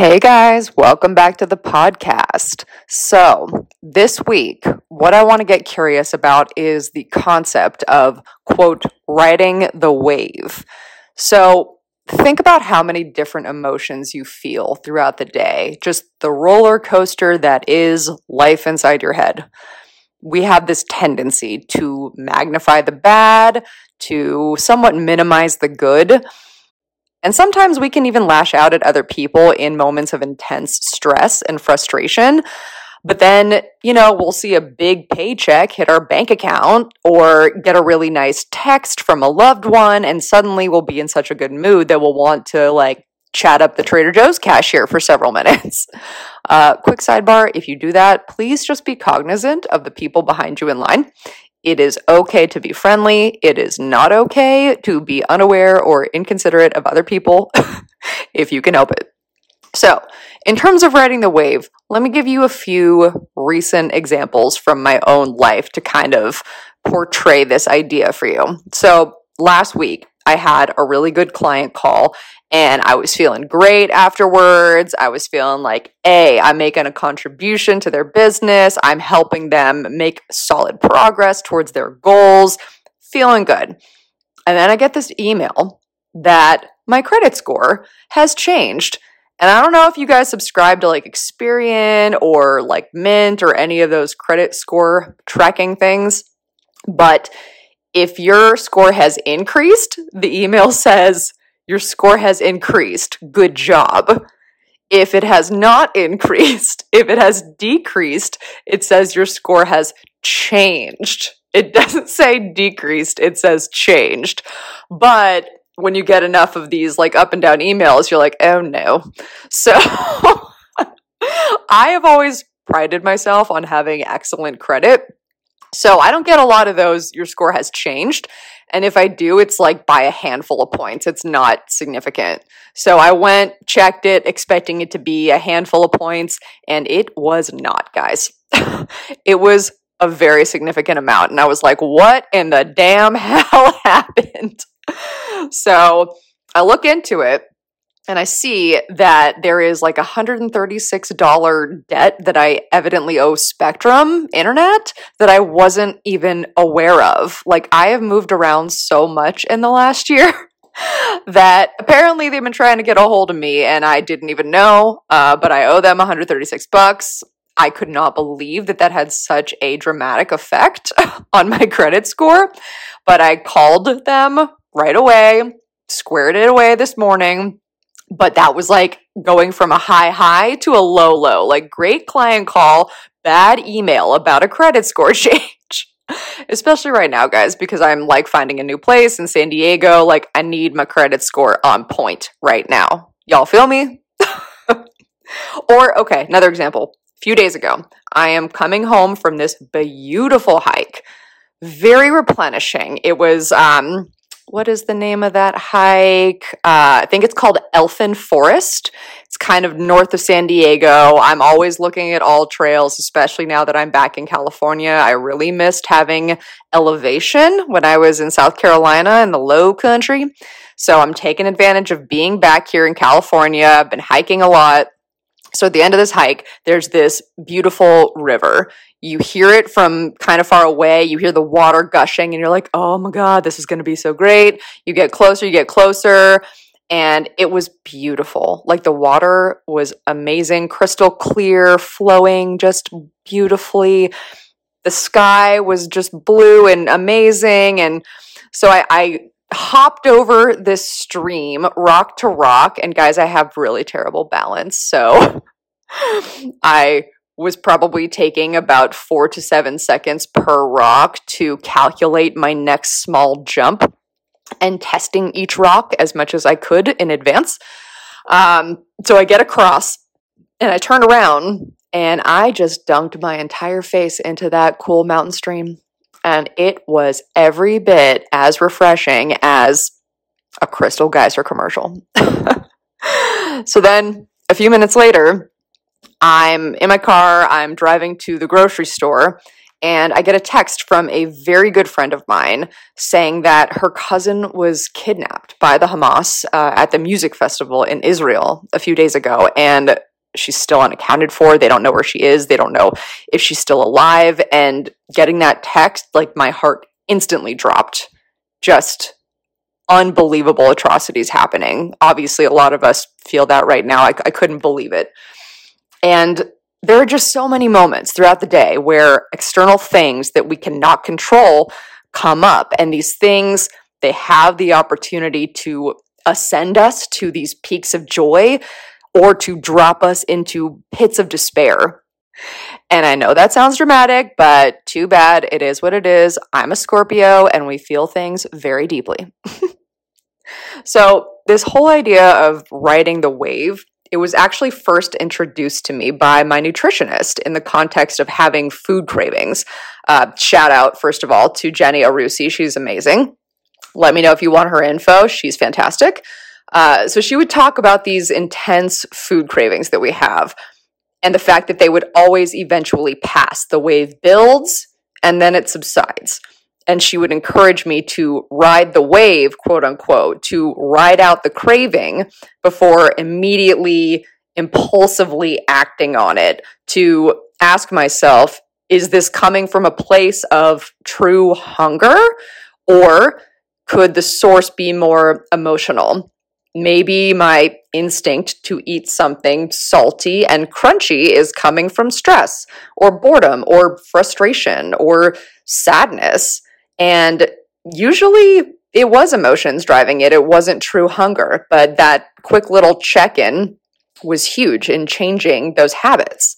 Hey guys, welcome back to the podcast. So, this week, what I want to get curious about is the concept of, quote, riding the wave. So, think about how many different emotions you feel throughout the day, just the roller coaster that is life inside your head. We have this tendency to magnify the bad, to somewhat minimize the good. And sometimes we can even lash out at other people in moments of intense stress and frustration. But then, you know, we'll see a big paycheck hit our bank account or get a really nice text from a loved one, and suddenly we'll be in such a good mood that we'll want to like chat up the Trader Joe's cashier for several minutes. Uh, quick sidebar if you do that, please just be cognizant of the people behind you in line. It is okay to be friendly. It is not okay to be unaware or inconsiderate of other people if you can help it. So, in terms of riding the wave, let me give you a few recent examples from my own life to kind of portray this idea for you. So, last week, I had a really good client call and I was feeling great afterwards. I was feeling like, A, I'm making a contribution to their business. I'm helping them make solid progress towards their goals. Feeling good. And then I get this email that my credit score has changed. And I don't know if you guys subscribe to like Experian or like Mint or any of those credit score tracking things, but if your score has increased, the email says, your score has increased. Good job. If it has not increased, if it has decreased, it says your score has changed. It doesn't say decreased, it says changed. But when you get enough of these like up and down emails, you're like, oh no. So I have always prided myself on having excellent credit. So I don't get a lot of those, your score has changed. And if I do, it's like by a handful of points. It's not significant. So I went, checked it, expecting it to be a handful of points, and it was not, guys. it was a very significant amount. And I was like, what in the damn hell happened? so I look into it and I see that there is like a $136 debt that I evidently owe Spectrum Internet that I wasn't even aware of. Like, I have moved around so much in the last year. that apparently they've been trying to get a hold of me and I didn't even know, uh, but I owe them 136 bucks. I could not believe that that had such a dramatic effect on my credit score, but I called them right away, squared it away this morning, but that was like going from a high high to a low low. Like great client call, bad email about a credit score change. Especially right now, guys, because I'm like finding a new place in San Diego. Like I need my credit score on point right now. Y'all feel me? or okay, another example. A few days ago, I am coming home from this beautiful hike. Very replenishing. It was um what is the name of that hike? Uh, I think it's called Elfin Forest. It's kind of north of San Diego. I'm always looking at AllTrails, especially now that I'm back in California. I really missed having elevation when I was in South Carolina in the low country. So I'm taking advantage of being back here in California. I've been hiking a lot. So at the end of this hike, there's this beautiful river. You hear it from kind of far away. You hear the water gushing, and you're like, oh my God, this is going to be so great. You get closer, you get closer, and it was beautiful. Like the water was amazing, crystal clear, flowing just beautifully. The sky was just blue and amazing. And so I, I hopped over this stream rock to rock and guys i have really terrible balance so i was probably taking about four to seven seconds per rock to calculate my next small jump and testing each rock as much as i could in advance um, so i get across and i turn around and i just dunked my entire face into that cool mountain stream and it was every bit as refreshing as a Crystal Geyser commercial. so then, a few minutes later, I'm in my car, I'm driving to the grocery store, and I get a text from a very good friend of mine saying that her cousin was kidnapped by the Hamas uh, at the music festival in Israel a few days ago, and she's still unaccounted for. They don't know where she is. They don't know if she's still alive. And getting that text, like my heart instantly dropped. Just unbelievable atrocities happening. Obviously, a lot of us feel that right now. I, I couldn't believe it. And there are just so many moments throughout the day where external things that we cannot control come up. And these things, they have the opportunity to ascend us to these peaks of joy or to drop us into pits of despair. And I know that sounds dramatic, but too bad. It is what it is. I'm a Scorpio and we feel things very deeply. so, this whole idea of riding the wave it was actually first introduced to me by my nutritionist in the context of having food cravings. Uh, shout out, first of all, to Jenny Arusi. She's amazing. Let me know if you want her info. She's fantastic. Uh, so she would talk about these intense food cravings that we have and the fact that they would always eventually pass. The wave builds and then it subsides. And she would encourage me to ride the wave, quote unquote, to ride out the craving before immediately, impulsively acting on it, to ask myself, is this coming from a place of true hunger? Or could the source be more emotional? maybe my instinct to eat something salty and crunchy is coming from stress or boredom or frustration or sadness. And usually it was emotions driving it, it wasn't true hunger, but that quick little check in was huge in changing those habits.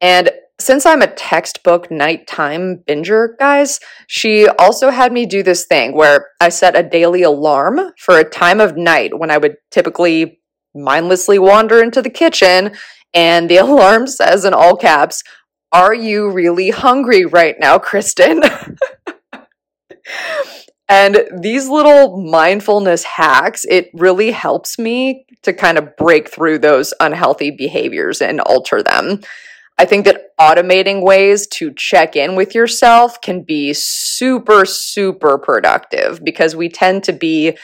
And since I'm a textbook nighttime binger, guys, she also had me do this thing where I set a daily alarm for a time of night when I would typically mindlessly wander into the kitchen, and the alarm says in all caps, Are you really hungry right now, Kristen? and these little mindfulness hacks, it really helps me to kind of break through those unhealthy behaviors and alter them. I think that automating ways to check in with yourself can be super, super productive because we tend to be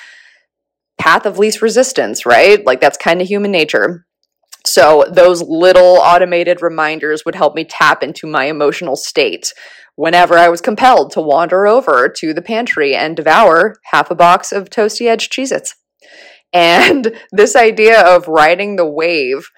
path of least resistance, right? Like that's kind of human nature. So those little automated reminders would help me tap into my emotional state whenever I was compelled to wander over to the pantry and devour half a box of toasty edge Cheez-Its. And this idea of riding the wave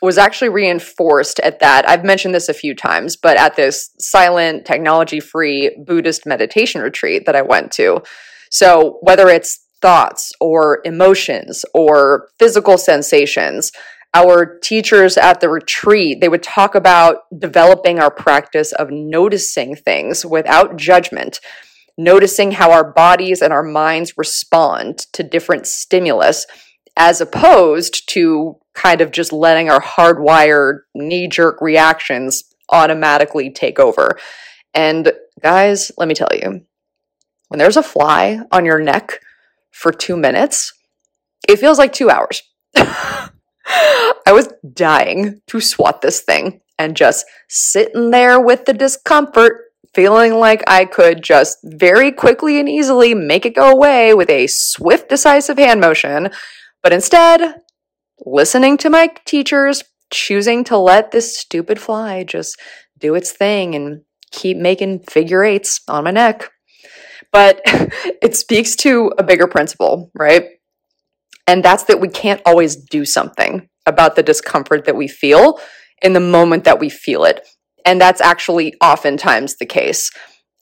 was actually reinforced at that. I've mentioned this a few times, but at this silent, technology free Buddhist meditation retreat that I went to. So, whether it's thoughts or emotions or physical sensations, our teachers at the retreat they would talk about developing our practice of noticing things without judgment noticing how our bodies and our minds respond to different stimulus as opposed to kind of just letting our hardwired knee jerk reactions automatically take over. And guys, let me tell you, when there's a fly on your neck for two minutes, it feels like two hours. I was dying to swat this thing and just sitting there with the discomfort, feeling like I could just very quickly and easily make it go away with a swift, decisive hand motion. But instead, listening to my teachers, choosing to let this stupid fly just do its thing and keep making figure eights on my neck. But it speaks to a bigger principle, right? And that's that we can't always do something about the discomfort that we feel in the moment that we feel it. And that's actually oftentimes the case.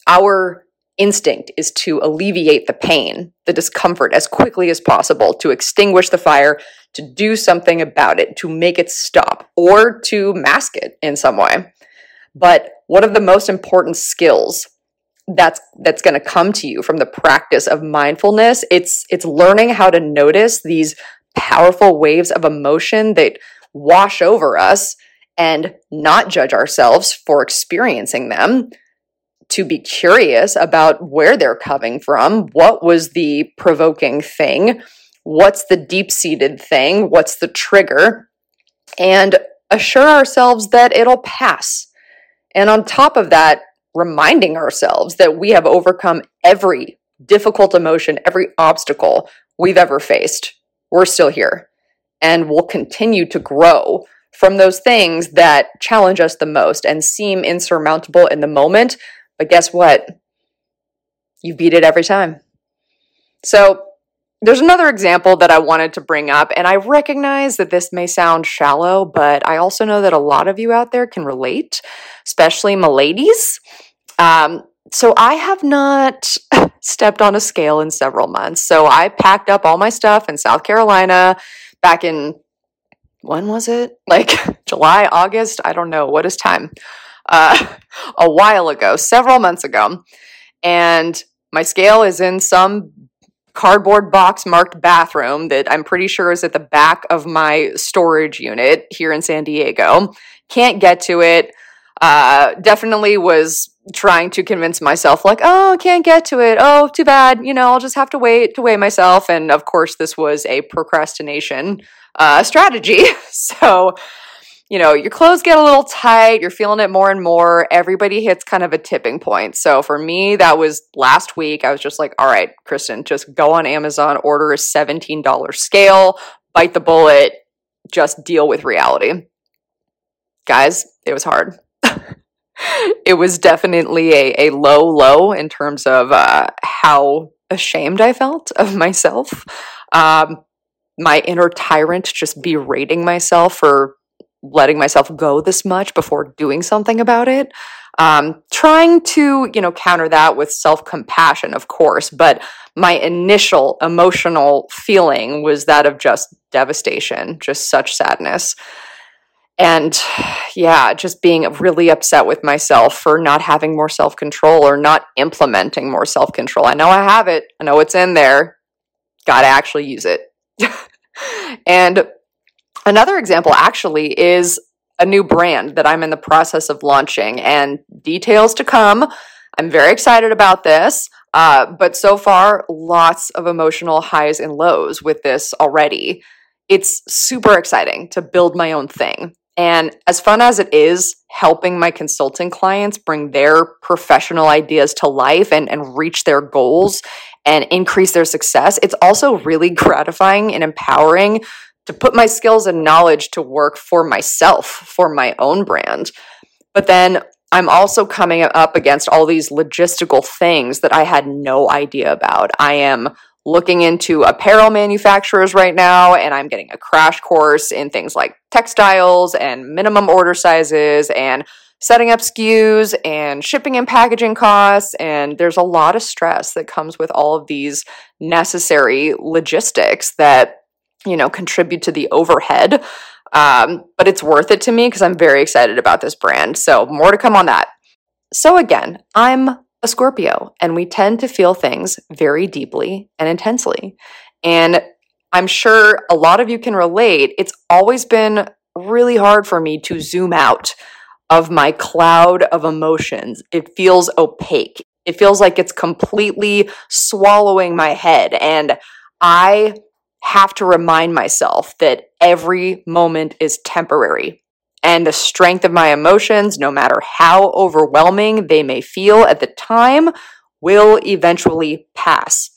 Our instinct is to alleviate the pain, the discomfort as quickly as possible, to extinguish the fire, to do something about it, to make it stop, or to mask it in some way. But one of the most important skills that's that's going to come to you from the practice of mindfulness, it's it's learning how to notice these powerful waves of emotion that wash over us and not judge ourselves for experiencing them to be curious about where they're coming from. What was the provoking thing? What's the deep seated thing? What's the trigger? And assure ourselves that it'll pass. And on top of that, reminding ourselves that we have overcome every difficult emotion, every obstacle we've ever faced. We're still here and will continue to grow from those things that challenge us the most and seem insurmountable in the moment. But guess what? You beat it every time. So, there's another example that I wanted to bring up, and I recognize that this may sound shallow, but I also know that a lot of you out there can relate, especially my ladies. Um, so I have not stepped on a scale in several months. So I packed up all my stuff in South Carolina back in when was it? Like July, August? I don't know. What is time? Uh, a while ago, several months ago. And my scale is in some cardboard box marked bathroom that I'm pretty sure is at the back of my storage unit here in San Diego. Can't get to it. Uh, definitely was trying to convince myself, like, oh, can't get to it. Oh, too bad. You know, I'll just have to wait to weigh myself. And of course, this was a procrastination uh, strategy. so, you know, your clothes get a little tight, you're feeling it more and more. Everybody hits kind of a tipping point. So for me, that was last week. I was just like, all right, Kristen, just go on Amazon, order a $17 scale, bite the bullet, just deal with reality. Guys, it was hard. it was definitely a, a low, low in terms of uh, how ashamed I felt of myself. Um, my inner tyrant just berating myself for letting myself go this much before doing something about it. Um, trying to, you know, counter that with self compassion, of course, but my initial emotional feeling was that of just devastation, just such sadness. And yeah, just being really upset with myself for not having more self control or not implementing more self control. I know I have it, I know it's in there. Got to actually use it. and another example actually is a new brand that I'm in the process of launching and details to come. I'm very excited about this. Uh, but so far, lots of emotional highs and lows with this already. It's super exciting to build my own thing. And as fun as it is helping my consulting clients bring their professional ideas to life and, and reach their goals and increase their success, it's also really gratifying and empowering to put my skills and knowledge to work for myself, for my own brand. But then I'm also coming up against all these logistical things that I had no idea about. I am looking into apparel manufacturers right now, and I'm getting a crash course in things like textiles and minimum order sizes and setting up SKUs and shipping and packaging costs. And there's a lot of stress that comes with all of these necessary logistics that, you know, contribute to the overhead. Um, but it's worth it to me because I'm very excited about this brand. So, more to come on that. So, again, I'm a Scorpio and we tend to feel things very deeply and intensely. And I'm sure a lot of you can relate. It's always been really hard for me to zoom out of my cloud of emotions. It feels opaque. It feels like it's completely swallowing my head. And I have to remind myself that every moment is temporary. And the strength of my emotions, no matter how overwhelming they may feel at the time, will eventually pass.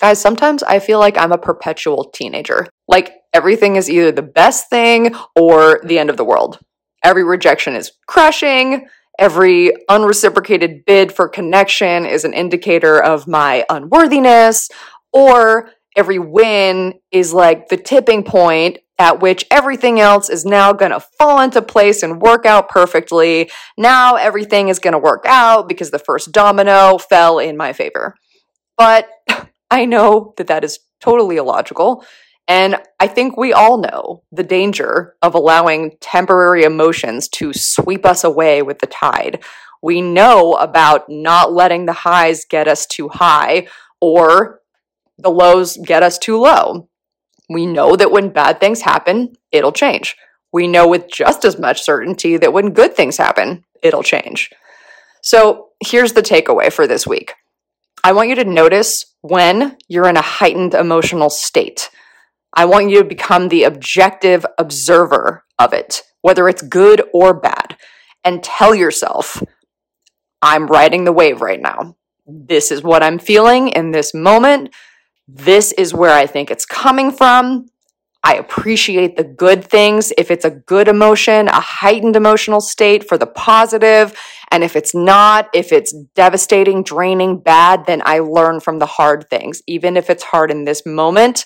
Guys, sometimes I feel like I'm a perpetual teenager. Like everything is either the best thing or the end of the world. Every rejection is crushing. Every unreciprocated bid for connection is an indicator of my unworthiness. Or every win is like the tipping point at which everything else is now going to fall into place and work out perfectly. Now everything is going to work out because the first domino fell in my favor. But I know that that is totally illogical and I think we all know the danger of allowing temporary emotions to sweep us away with the tide. We know about not letting the highs get us too high or the lows get us too low. We know that when bad things happen, it'll change. We know with just as much certainty that when good things happen, it'll change. So here's the takeaway for this week I want you to notice when you're in a heightened emotional state. I want you to become the objective observer of it, whether it's good or bad, and tell yourself, I'm riding the wave right now. This is what I'm feeling in this moment. This is where I think it's coming from. I appreciate the good things. If it's a good emotion, a heightened emotional state for the positive, and if it's not, if it's devastating, draining, bad, then I learn from the hard things. Even if it's hard in this moment,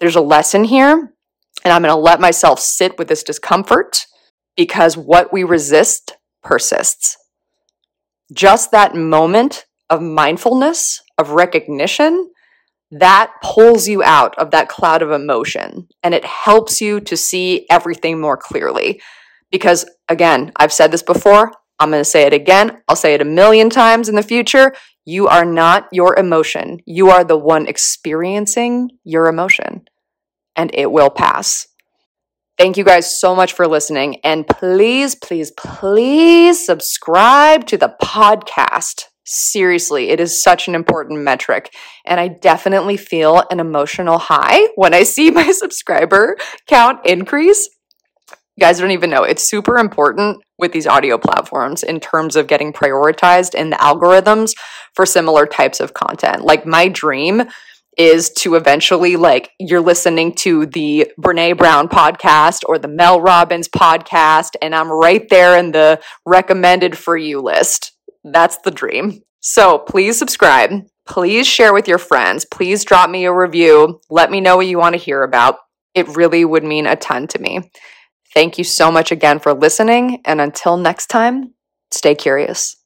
there's a lesson here, and I'm going to let myself sit with this discomfort because what we resist persists. Just that moment of mindfulness, of recognition, that pulls you out of that cloud of emotion and it helps you to see everything more clearly. Because again, I've said this before, I'm going to say it again, I'll say it a million times in the future. You are not your emotion. You are the one experiencing your emotion, and it will pass. Thank you guys so much for listening. And please, please, please subscribe to the podcast. Seriously, it is such an important metric. And I definitely feel an emotional high when I see my subscriber count increase. You guys don't even know. It's super important with these audio platforms in terms of getting prioritized in the algorithms for similar types of content. Like my dream is to eventually like you're listening to the Brene Brown podcast or the Mel Robbins podcast and I'm right there in the recommended for you list. That's the dream. So please subscribe. Please share with your friends. Please drop me a review. Let me know what you want to hear about. It really would mean a ton to me. Thank you so much again for listening. And until next time, stay curious.